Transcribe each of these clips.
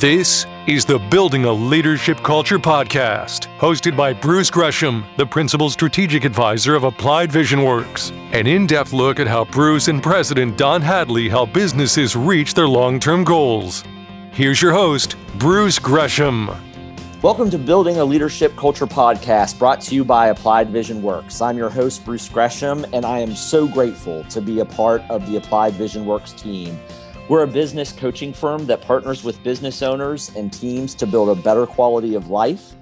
This is the Building a Leadership Culture podcast, hosted by Bruce Gresham, the Principal Strategic Advisor of Applied Vision Works. An in depth look at how Bruce and President Don Hadley help businesses reach their long term goals. Here's your host, Bruce Gresham. Welcome to Building a Leadership Culture podcast brought to you by Applied Vision Works. I'm your host, Bruce Gresham, and I am so grateful to be a part of the Applied Vision Works team. We're a business coaching firm that partners with business owners and teams to build a better quality of life,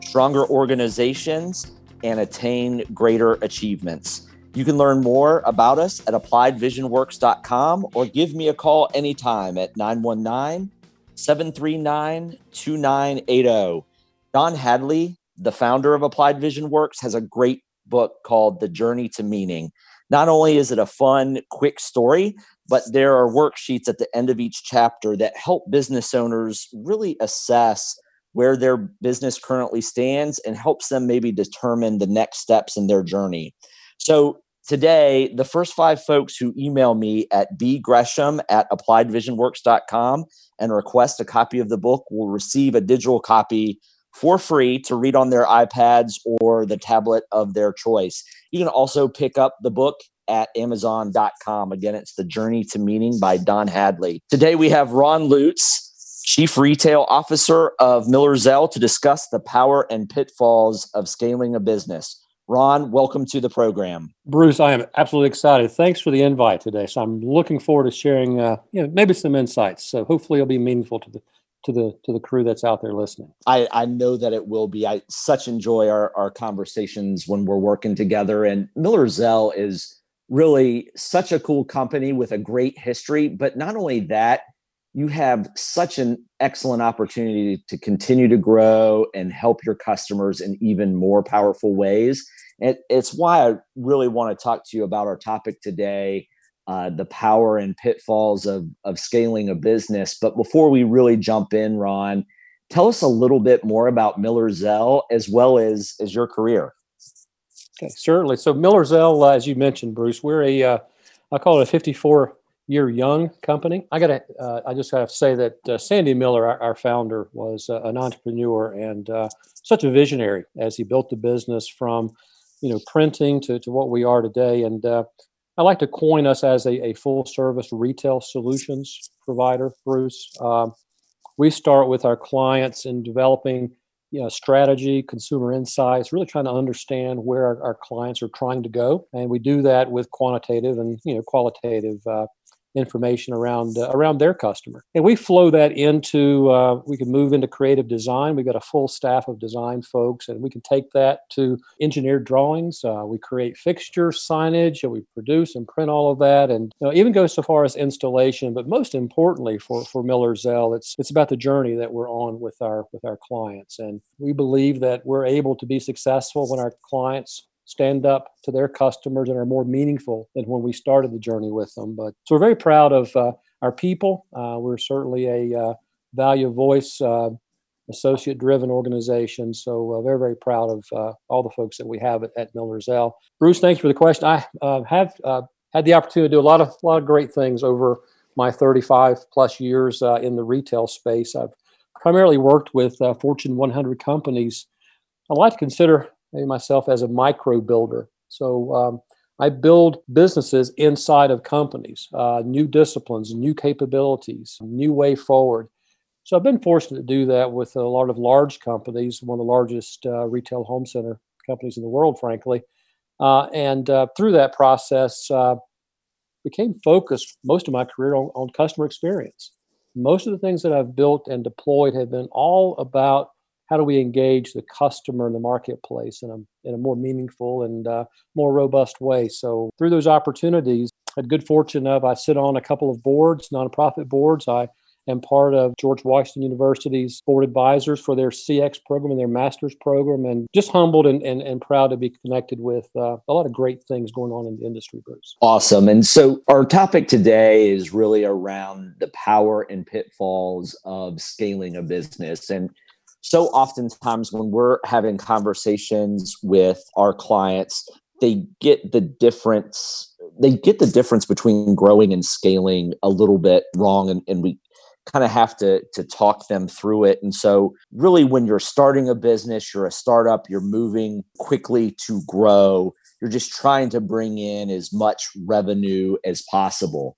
stronger organizations, and attain greater achievements. You can learn more about us at appliedvisionworks.com or give me a call anytime at 919 739 2980. Don Hadley, the founder of Applied Vision Works, has a great book called The Journey to Meaning. Not only is it a fun, quick story, but there are worksheets at the end of each chapter that help business owners really assess where their business currently stands and helps them maybe determine the next steps in their journey. So today, the first five folks who email me at bgresham at appliedvisionworks.com and request a copy of the book will receive a digital copy for free to read on their iPads or the tablet of their choice. You can also pick up the book at amazon.com. Again, it's The Journey to Meaning by Don Hadley. Today we have Ron Lutz, Chief Retail Officer of Miller Zell, to discuss the power and pitfalls of scaling a business. Ron, welcome to the program. Bruce, I am absolutely excited. Thanks for the invite today. So I'm looking forward to sharing, uh, you know, maybe some insights. So hopefully it'll be meaningful to the to the to the crew that's out there listening. I, I know that it will be. I such enjoy our, our conversations when we're working together. And Miller Zell is really such a cool company with a great history. But not only that, you have such an excellent opportunity to continue to grow and help your customers in even more powerful ways. And it's why I really want to talk to you about our topic today uh, the power and pitfalls of, of scaling a business. But before we really jump in, Ron, tell us a little bit more about Miller Zell as well as, as your career. Okay, certainly. So Miller Zell, uh, as you mentioned, Bruce, we're a uh, I call it a 54 year young company. I got to, uh, I just have to say that uh, Sandy Miller, our, our founder, was uh, an entrepreneur and uh, such a visionary as he built the business from, you know, printing to, to what we are today. And I like to coin us as a, a full service retail solutions provider, Bruce. Um, we start with our clients in developing you know, strategy, consumer insights, really trying to understand where our, our, clients are trying to go. And we do that with quantitative and you know qualitative uh, information around uh, around their customer. And we flow that into uh, we can move into creative design. We've got a full staff of design folks and we can take that to engineered drawings. Uh, we create fixture signage and we produce and print all of that and you know, even go so far as installation. But most importantly for for miller zell it's it's about the journey that we're on with our with our clients. And we believe that we're able to be successful when our clients stand up to their customers and are more meaningful than when we started the journey with them. But so we're very proud of uh, our people. Uh, we're certainly a uh, value voice uh, associate driven organization. So uh, very, very proud of uh, all the folks that we have at, at Miller Zell. Bruce, thank you for the question. I have had the opportunity to do a lot of, a lot of great things over my 35 plus years in the retail space. I've primarily worked with Fortune 100 companies. I like to consider myself as a micro builder. So um, I build businesses inside of companies, uh, new disciplines, new capabilities, new way forward. So I've been fortunate to do that with a lot of large companies, one of the largest uh, retail home center companies in the world, frankly. Uh, and uh, through that process, uh, became focused most of my career on, on customer experience. Most of the things that I've built and deployed have been all about how do we engage the customer in the marketplace in a, in a more meaningful and uh, more robust way? So through those opportunities I had good fortune of i sit on a couple of boards nonprofit boards. I am part of george washington university's board advisors for their cx program and their master's program and just humbled and, and, and proud to be connected with uh, a lot of great things going on in the industry bruce. Awesome. And so our topic today is really around the power and pitfalls of scaling a business. And so oftentimes when we're having conversations with our clients they get the difference they get the difference between growing and scaling a little bit wrong and, and we kind of have to to talk them through it. And so really when you're starting a business you're a startup you're moving quickly to grow you're just trying to bring in as much revenue as possible.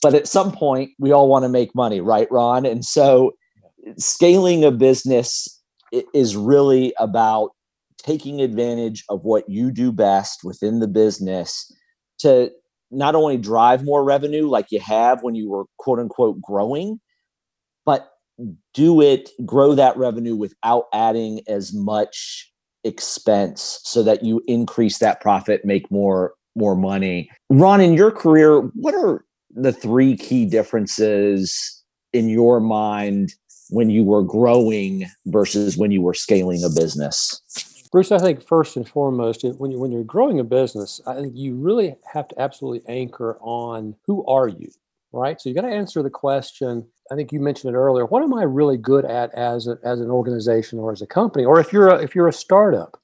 But at some point we all want to make money right ron? And so scaling a business is really about taking advantage of what you do best within the business to not only drive more revenue like you have when you were quote unquote growing, but do it, grow that revenue without adding as much expense so that you increase that profit, make more more money. Ron, in your career, what are the three key differences in your mind when you were growing versus when you were scaling a business? Bruce, I think first and foremost, when, you, when you're growing a business, I think you really have to absolutely anchor on who are you, right? So you got to answer the question. I think you mentioned it earlier. What am I really good at as a, as an organization or as a company, or if you're a, if you're a startup?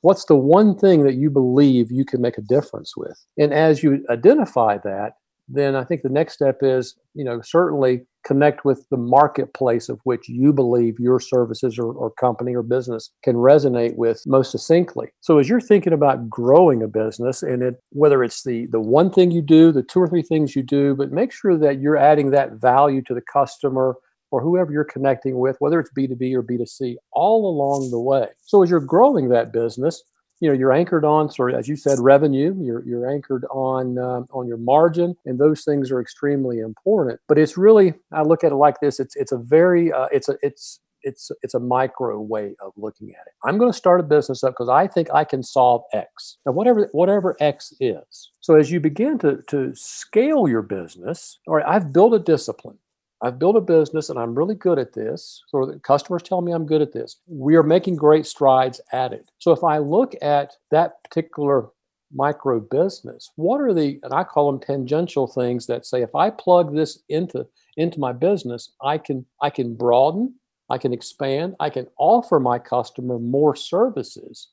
What's the one thing that you believe you can make a difference with? And as you identify that, then I think the next step is, you know, certainly connect with the marketplace of which you believe your services or, or, company or business can resonate with most succinctly. So as you're thinking about growing a business and it whether it's the the one thing you do, the two or three things you do, but make sure that you're adding that value to the customer or whoever you're connecting with, whether it's B2B or B2C, all along the way. So as you're growing that business, you know you're anchored on sort of as you said revenue you're, you're anchored on um, on your margin and those things are extremely important. But it's really i look at it like this it's it's a very uh, it's a it's it's it's a micro way of looking at it. I'm going to start a business up because i think i can solve x. Now whatever whatever x is. So as you begin to to scale your business all right i've built a discipline I've built a business and I'm really good at this. So the customers tell me I'm good at this. We are making great strides at it. So if I look at that particular micro business, what are the and I call them tangential things that say if I plug this into into my business, I can I can broaden, I can expand, I can offer my customer more services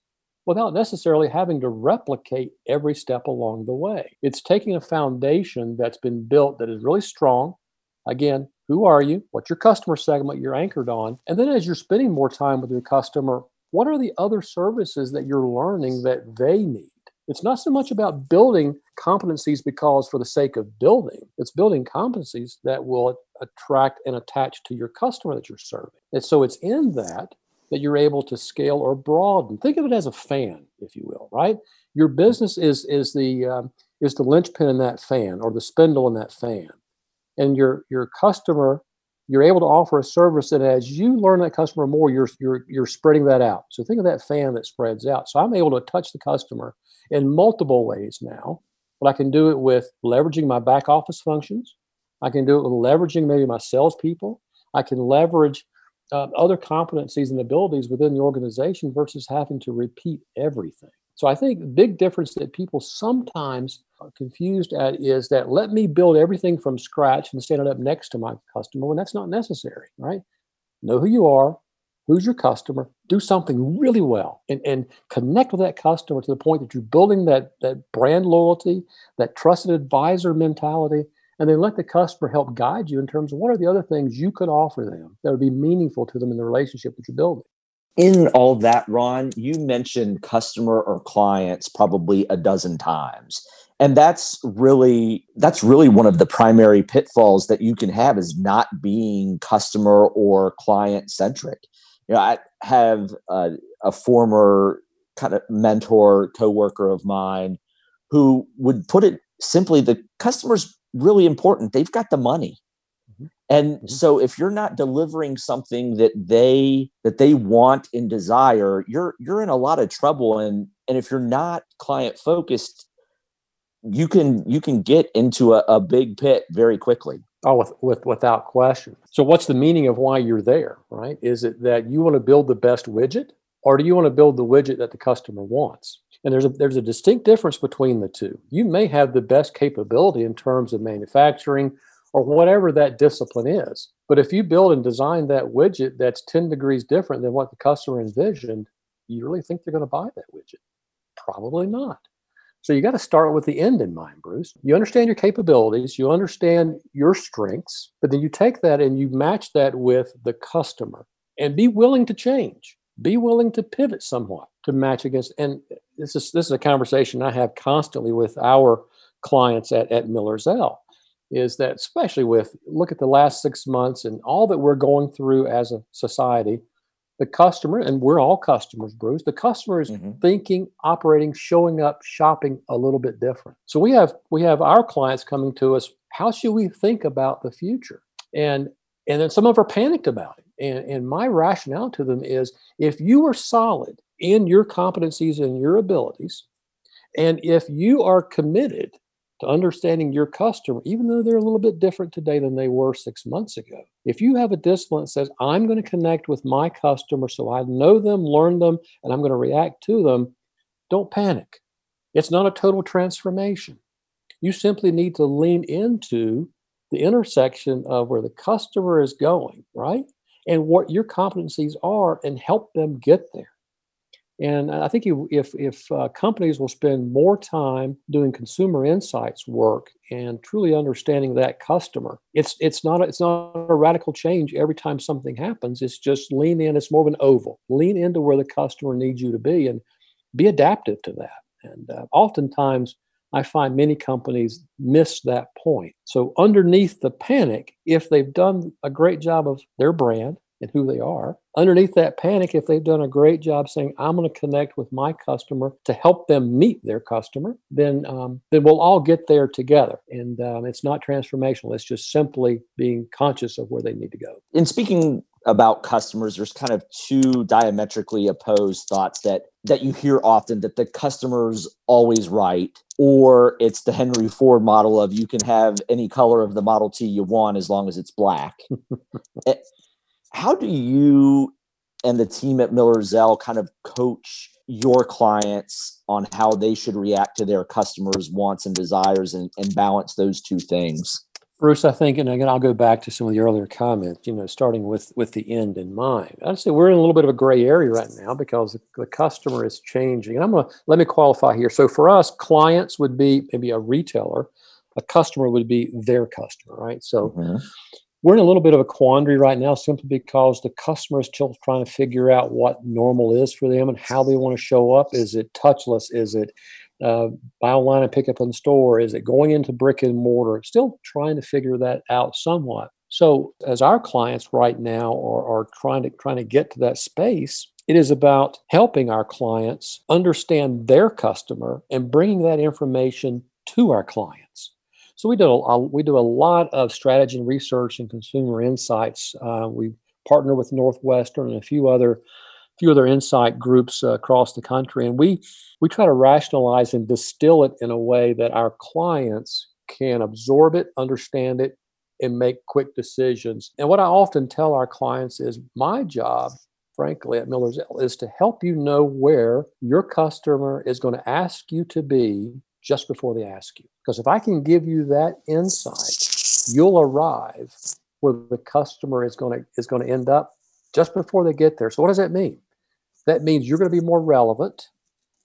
without necessarily having to replicate every step along the way. It's taking a foundation that's been built that is really strong. Again, who are you? What's your customer segment you're anchored on? And then as you're spending more time with your customer, what are the other services that you're learning that they need? It's not so much about building competencies because for the sake of building, it's building competencies that will attract and attach to your customer that you're serving. And so it's in that that you're able to scale or broaden. Think of it as a fan, if you will, right? Your business is is the um, is the linchpin in that fan or the spindle in that fan and your your customer you're able to offer a service and as you learn that customer more you're you're you're spreading that out. So think of that fan that spreads out. So i'm able to touch the customer in multiple ways now but i can do it with leveraging my back office functions. I can do it with leveraging maybe my salespeople. I can leverage uh, other competencies and abilities within the organization versus having to repeat everything so I think the big difference that people sometimes are confused at is that let me build everything from scratch and stand it up next to my customer when that's not necessary, right? Know who you are, who's your customer, do something really well and, and connect with that customer to the point that you're building that, that brand loyalty, that trusted advisor mentality, and then let the customer help guide you in terms of what are the other things you could offer them that would be meaningful to them in the relationship that you're building in all that, Ron, you mentioned customer or clients probably a dozen times. And that's really that's really one of the primary pitfalls that you can have is not being customer or client centric. You know, I have a, a former kind of mentor, coworker of mine who would put it simply the customer's really important. They've got the money and mm-hmm. so if you're not delivering something that they that they want and desire you're you're in a lot of trouble. And and if you're not client focused you can you can get into a, a big pit very quickly. Oh with, with without question. So what's the meaning of why you're there right? Is it that you want to build the best widget or do you want to build the widget that the customer wants? And there's a there's a distinct difference between the two. You may have the best capability in terms of manufacturing or whatever that discipline is. But if you build and design that widget that's 10 degrees different than what the customer envisioned, you really think they're going to buy that widget? Probably not. So you got to start with the end in mind, Bruce. You understand your capabilities, you understand your strengths, but then you take that and you match that with the customer and be willing to change. Be willing to pivot somewhat to match against. And this is this is a conversation I have constantly with our clients at, at Miller-Zell is that especially with look at the last six months and all that we're going through as a society the customer and we're all customers bruce the customer is mm-hmm. thinking operating showing up shopping a little bit different. So we have we have our clients coming to us how should we think about the future? And and then some of them are panicked about it. And and my rationale to them is if you are solid in your competencies and your abilities and if you are committed to understanding your customer, even though they're a little bit different today than they were six months ago. If you have a discipline that says, I'm going to connect with my customer so I know them, learn them, and I'm going to react to them, don't panic. It's not a total transformation. You simply need to lean into the intersection of where the customer is going, right? And what your competencies are and help them get there. And I think if if uh, companies will spend more time doing consumer insights work and truly understanding that customer, it's it's not a, it's not a radical change every time something happens. It's just lean in. It's more of an oval. Lean into where the customer needs you to be and be adaptive to that. And uh, oftentimes, I find many companies miss that point. So underneath the panic, if they've done a great job of their brand and who they are. Underneath that panic, if they've done a great job saying, I'm going to connect with my customer to help them meet their customer, then, um, then we'll all get there together. And um, it's not transformational, it's just simply being conscious of where they need to go. In speaking about customers, there's kind of two diametrically opposed thoughts that that you hear often that the customer's always right or it's the henry ford model of you can have any color of the model t you want as long as it's black eh, how do you and the team at Miller-Zell kind of coach your clients on how they should react to their customers' wants and desires and, and balance those two things? Bruce, I think, and again, I'll go back to some of the earlier comments. You know, starting with with the end in mind. I'd say we're in a little bit of a gray area right now because the, the customer is changing. And I'm going to let me qualify here. So for us, clients would be maybe a retailer, a customer would be their customer, right? So mm-hmm we're in a little bit of a quandary right now simply because the customer is still trying to figure out what normal is for them and how they want to show up. Is it touchless? Is it uh, buy online and pick up in store? Is it going into brick and mortar? Still trying to figure that out somewhat. So, as our clients right now are, are trying to trying to get to that space, it is about helping our clients understand their customer and bringing that information to our clients. So we do a, we do a lot of strategy and research and consumer insights. Uh, we partner with Northwestern and a few other few other insight groups uh, across the country, and we we try to rationalize and distill it in a way that our clients can absorb it, understand it, and make quick decisions. And what I often tell our clients is my job frankly, at Miller-Zell is to help you know where your customer is going to ask you to be just before they ask you. Because if I can give you that insight, you'll arrive where the customer is going to is going to end up just before they get there. So what does that mean? That means you're going to be more relevant.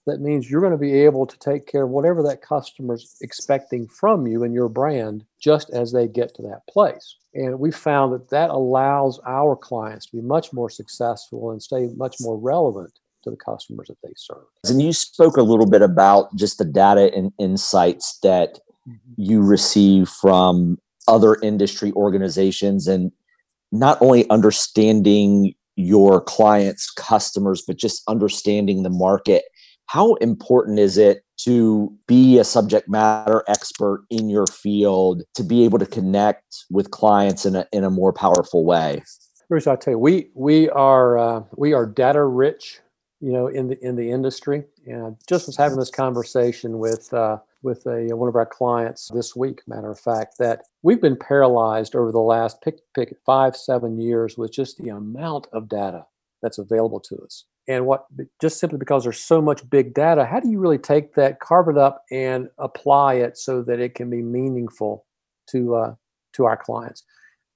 That means you're going to be able to take care of whatever that customer's expecting from you and your brand just as they get to that place. And we found that that allows our clients to be much more successful and stay much more relevant to the customers that they serve. And you spoke a little bit about just the data and insights that mm-hmm. you receive from other industry organizations and not only understanding your clients' customers, but just understanding the market. How important is it to be a subject matter expert in your field to be able to connect with clients in a, in a more powerful way? Bruce, I tell you, we we are uh, we are data rich you know, in the in the industry. And I just was having this conversation with uh, with a one of our clients this week. Matter of fact, that we've been paralyzed over the last pick pick five seven years with just the amount of data that's available to us. And what just simply because there's so much big data, how do you really take that, carve it up, and apply it so that it can be meaningful to uh, to our clients?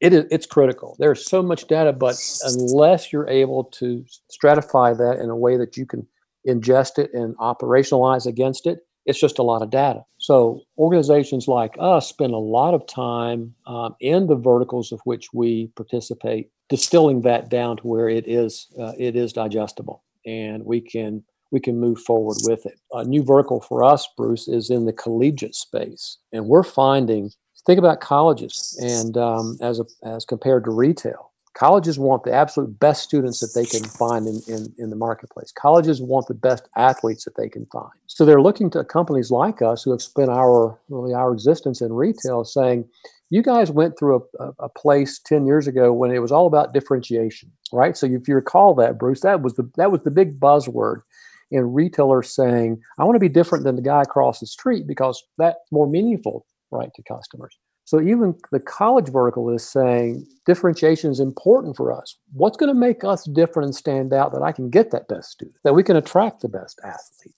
It is it's critical there's so much data but unless you're able to stratify that in a way that you can ingest it and operationalize against it it's just a lot of data. So organizations like us spend a lot of time um, in the verticals of which we participate, distilling that down to where it is uh, it is digestible, and we can we can move forward with it. A new vertical for us, Bruce, is in the collegiate space, and we're finding. Think about colleges, and um, as a, as compared to retail, Colleges want the absolute best students that they can find in, in, in, the marketplace. Colleges want the best athletes that they can find. So they're looking to companies like us who have spent our really our existence in retail saying, you guys went through a, a, place 10 years ago when it was all about differentiation, right? So if you recall that, Bruce, that was the that was the big buzzword in retailers saying, I want to be different than the guy across the street because that's more meaningful, right, to customers. So even the college vertical is saying differentiation is important for us. What's going to make us different and stand out that I can get that best student, that we can attract the best athlete?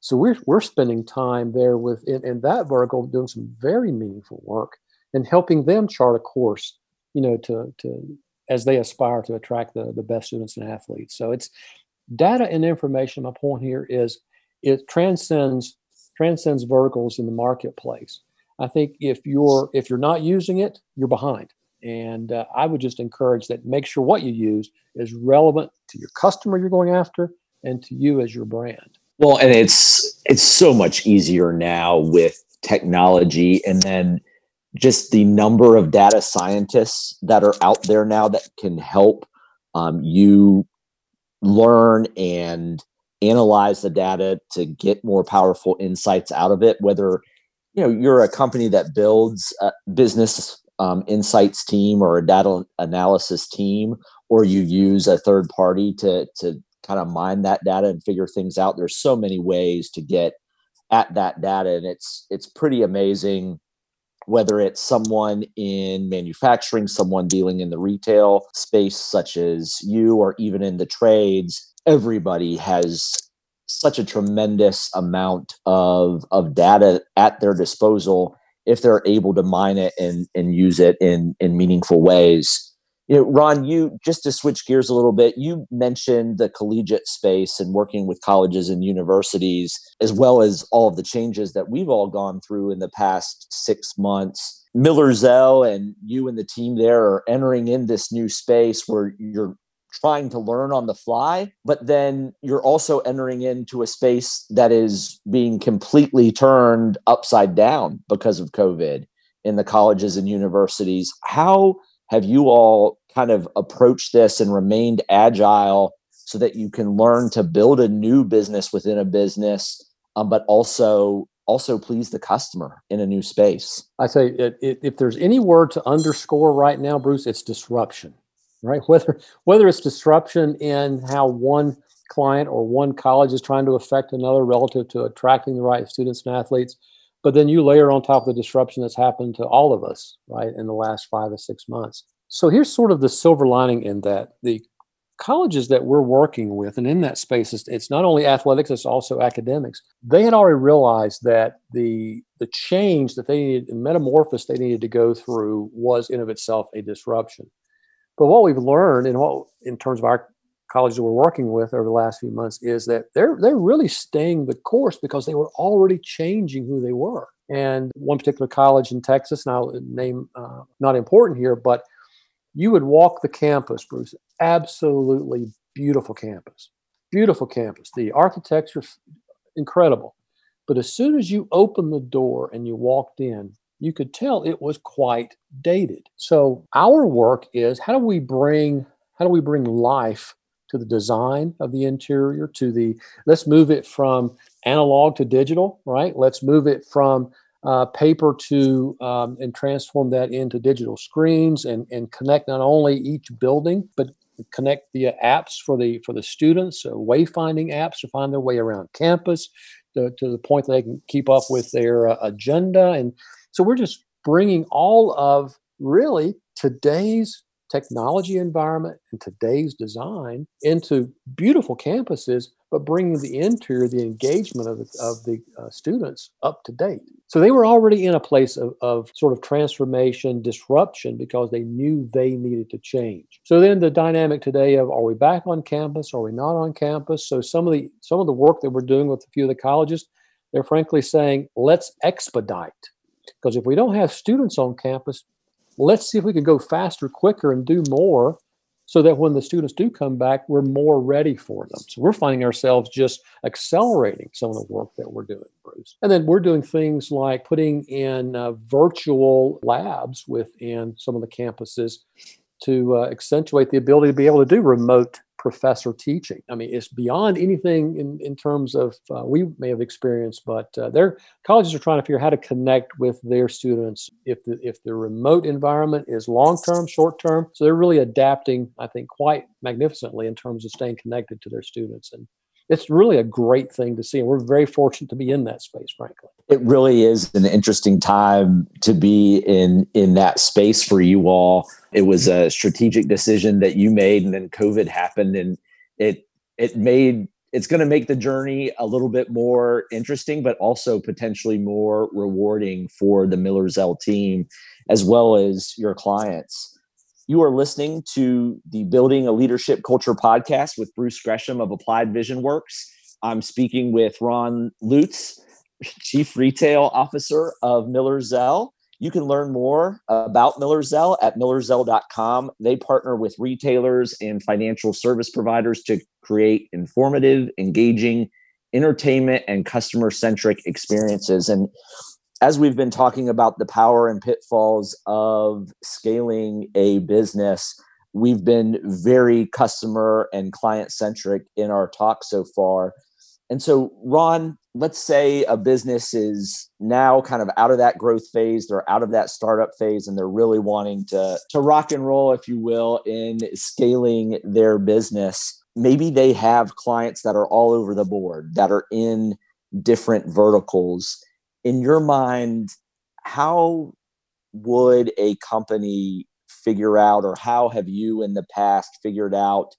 So we're, we're spending time there with in, in that vertical doing some very meaningful work and helping them chart a course, you know, to, to as they aspire to attract the, the best students and athletes. So it's data and information. My point here is it transcends transcends verticals in the marketplace. I think if you're if you're not using it, you're behind. And uh, I would just encourage that make sure what you use is relevant to your customer you're going after and to you as your brand. Well, and it's it's so much easier now with technology and then just the number of data scientists that are out there now that can help um, you learn and analyze the data to get more powerful insights out of it whether you know you're a company that builds a business um, insights team or a data analysis team or you use a third party to to kind of mine that data and figure things out. There's so many ways to get at that data and it's it's pretty amazing whether it's someone in manufacturing someone dealing in the retail space such as you or even in the trades everybody has such a tremendous amount of of data at their disposal if they're able to mine it and and use it in in meaningful ways. You know, Ron, you just to switch gears a little bit, you mentioned the collegiate space and working with colleges and universities, as well as all of the changes that we've all gone through in the past six months. Miller Zell and you and the team there are entering in this new space where you're trying to learn on the fly, but then you're also entering into a space that is being completely turned upside down because of COVID in the colleges and universities. How have you all kind of approached this and remained agile so that you can learn to build a new business within a business, um, but also also please the customer in a new space? I say if there's any word to underscore right now, Bruce, it's disruption right? Whether whether it's disruption in how one client or one college is trying to affect another relative to attracting the right students and athletes, but then you layer on top of the disruption that's happened to all of us, right, in the last five or six months. So here's sort of the silver lining in that the colleges that we're working with and in that space it's, not only athletics it's also academics they had already realized that the the change that they needed the metamorphosis they needed to go through was in of itself a disruption but what we've learned in what in terms of our colleges we're working with over the last few months is that they're they're really staying the course because they were already changing who they were. And one particular college in Texas, and I'll name uh, not important here, but you would walk the campus, Bruce. Absolutely beautiful campus, beautiful campus. The architecture, incredible. But as soon as you opened the door and you walked in, you could tell it was quite dated. So our work is how do we bring how do we bring life to the design of the interior to the let's move it from analog to digital right let's move it from uh, paper to um, and transform that into digital screens and, and connect not only each building but connect via apps for the for the students uh, wayfinding apps to find their way around campus to, to the point that they can keep up with their uh, agenda and so we're just bringing all of really today's technology environment and today's design into beautiful campuses, but bringing the interior, the engagement of the, of the uh, students up to date. So they were already in a place of, of sort of transformation, disruption, because they knew they needed to change. So then the dynamic today of are we back on campus? Are we not on campus? So some of the some of the work that we're doing with a few of the colleges, They're frankly saying, let's expedite. Because if we don't have students on campus, let's see if we can go faster, quicker, and do more so that when the students do come back, we're more ready for them. So we're finding ourselves just accelerating some of the work that we're doing, Bruce. And then we're doing things like putting in uh, virtual labs within some of the campuses to uh, accentuate the ability to be able to do remote professor teaching. I mean, it's beyond anything in, in terms of uh, we may have experienced, but uh, their colleges are trying to figure out how to connect with their students if the, if the remote environment is long term, short term. So they're really adapting, I think, quite magnificently in terms of staying connected to their students. And it's really a great thing to see. And we're very fortunate to be in that space, frankly. It really is an interesting time to be in in that space for you all. It was a strategic decision that you made, and then COVID happened, and it it made it's going to make the journey a little bit more interesting, but also potentially more rewarding for the Miller Zell team as well as your clients. You are listening to the Building a Leadership Culture podcast with Bruce Gresham of Applied Vision Works. I'm speaking with Ron Lutz, Chief Retail Officer of Miller Zell. You can learn more about Miller Zell at millerzell.com. They partner with retailers and financial service providers to create informative, engaging, entertainment, and customer centric experiences. And as we've been talking about the power and pitfalls of scaling a business, we've been very customer and client centric in our talk so far. And so, Ron, let's say a business is now kind of out of that growth phase, they're out of that startup phase, and they're really wanting to, to rock and roll, if you will, in scaling their business. Maybe they have clients that are all over the board that are in different verticals in your mind, how would a company figure out, or how have you in the past figured out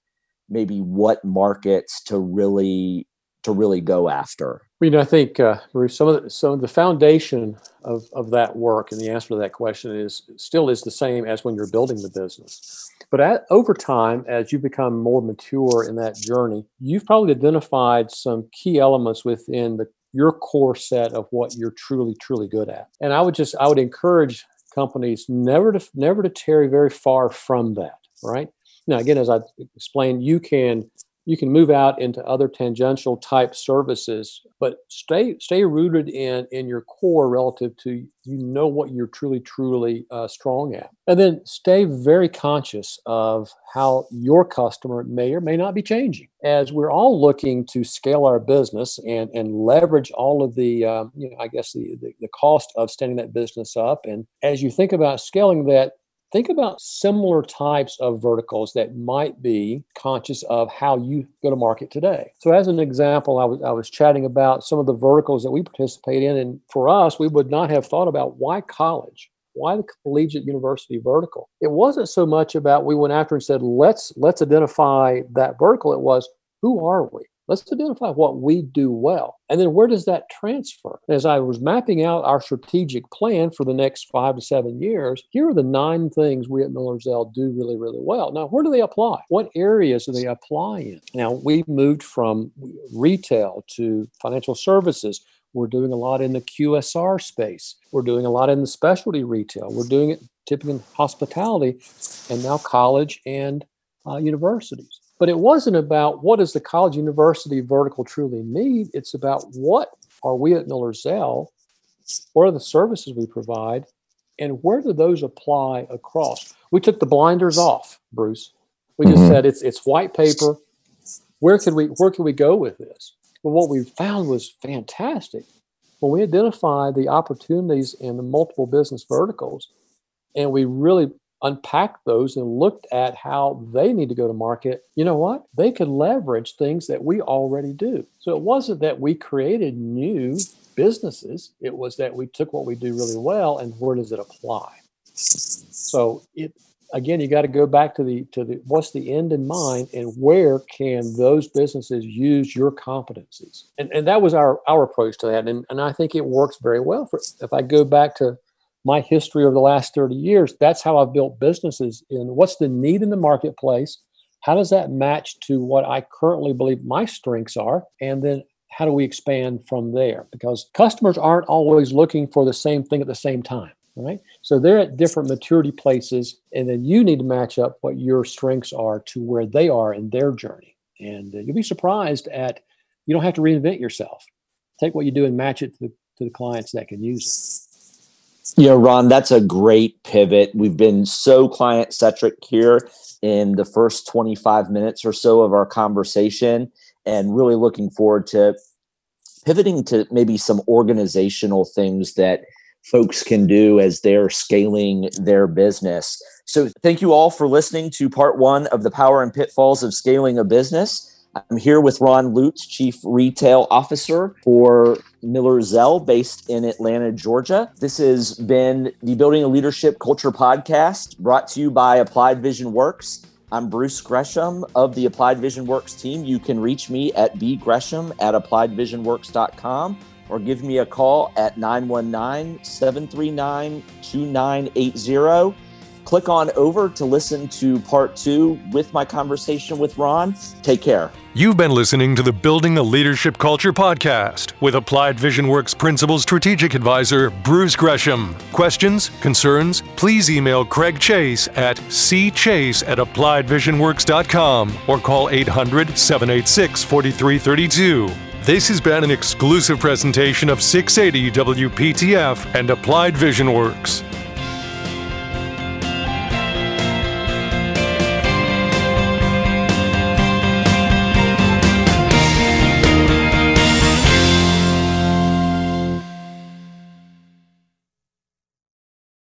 maybe what markets to really to really go after? You know, I think uh, Bruce, some of the, some of the foundation of, of that work and the answer to that question is still is the same as when you're building the business. But at, over time, as you become more mature in that journey, you've probably identified some key elements within the your core set of what you're truly truly good at. And i would just i would encourage companies never to never to tarry very far from that right? Now again as i explained you can you can move out into other tangential type services but stay stay rooted in in your core relative to you know what you're truly truly uh, strong at. And then stay very conscious of how your customer may or may not be changing. As we're all looking to scale our business and and leverage all of the um, you know i guess the, the the cost of standing that business up and as you think about scaling that think about similar types of verticals that might be conscious of how you go to market today. So, as an example, I was, I was chatting about some of the verticals that we participate in. And for us, we would not have thought about why college? Why the collegiate university vertical? It wasn't so much about we went after and said, let's let's identify that vertical. It was who are we? Let's identify what we do well. And then where does that transfer? As I was mapping out our strategic plan for the next five to seven years, here are the nine things we at Miller Zell do really, really well. Now, where do they apply? What areas do they apply in? Now, we moved from retail to financial services. We're doing a lot in the QSR space. We're doing a lot in the specialty retail. We're doing it typically in hospitality and now college and uh, universities. But it wasn't about what does the college university vertical truly need. It's about what are we at Miller Zell? What are the services we provide? And where do those apply across? We took the blinders off, Bruce. We just mm-hmm. said it's it's white paper. Where could we where could we go with this? Well, what we found was fantastic. When we identified the opportunities in the multiple business verticals, and we really unpacked those and looked at how they need to go to market, you know what? They could leverage things that we already do. So it wasn't that we created new businesses, it was that we took what we do really well and where does it apply? So it again you got to go back to the to the what's the end in mind and where can those businesses use your competencies and and that was our our approach to that and and i think it works very well for if i go back to my history over the last 30 years, that's how I've built businesses in what's the need in the marketplace? How does that match to what I currently believe my strengths are? And then how do we expand from there? Because customers aren't always looking for the same thing at the same time, right? So they're at different maturity places, and then you need to match up what your strengths are to where they are in their journey. And you'll be surprised at you don't have to reinvent yourself. Take what you do and match it to the, to the clients that can use it. You know, Ron, that's a great pivot. We've been so client centric here in the first 25 minutes or so of our conversation, and really looking forward to pivoting to maybe some organizational things that folks can do as they're scaling their business. So, thank you all for listening to part one of the power and pitfalls of scaling a business. I'm here with Ron Lutz, Chief Retail Officer for Miller Zell, based in Atlanta, Georgia. This has been the Building a Leadership Culture podcast brought to you by Applied Vision Works. I'm Bruce Gresham of the Applied Vision Works team. You can reach me at bgresham at appliedvisionworks.com or give me a call at 919 739 2980 click on over to listen to part two with my conversation with Ron. Take care. You've been listening to the Building a Leadership Culture podcast with Applied Vision Works Principal Strategic Advisor Bruce Gresham. Questions, concerns, please email Craig Chase at cchase at appliedvisionworks.com or call 800 786 4332. This has been an exclusive presentation of 680 WPTF and Applied Vision Works.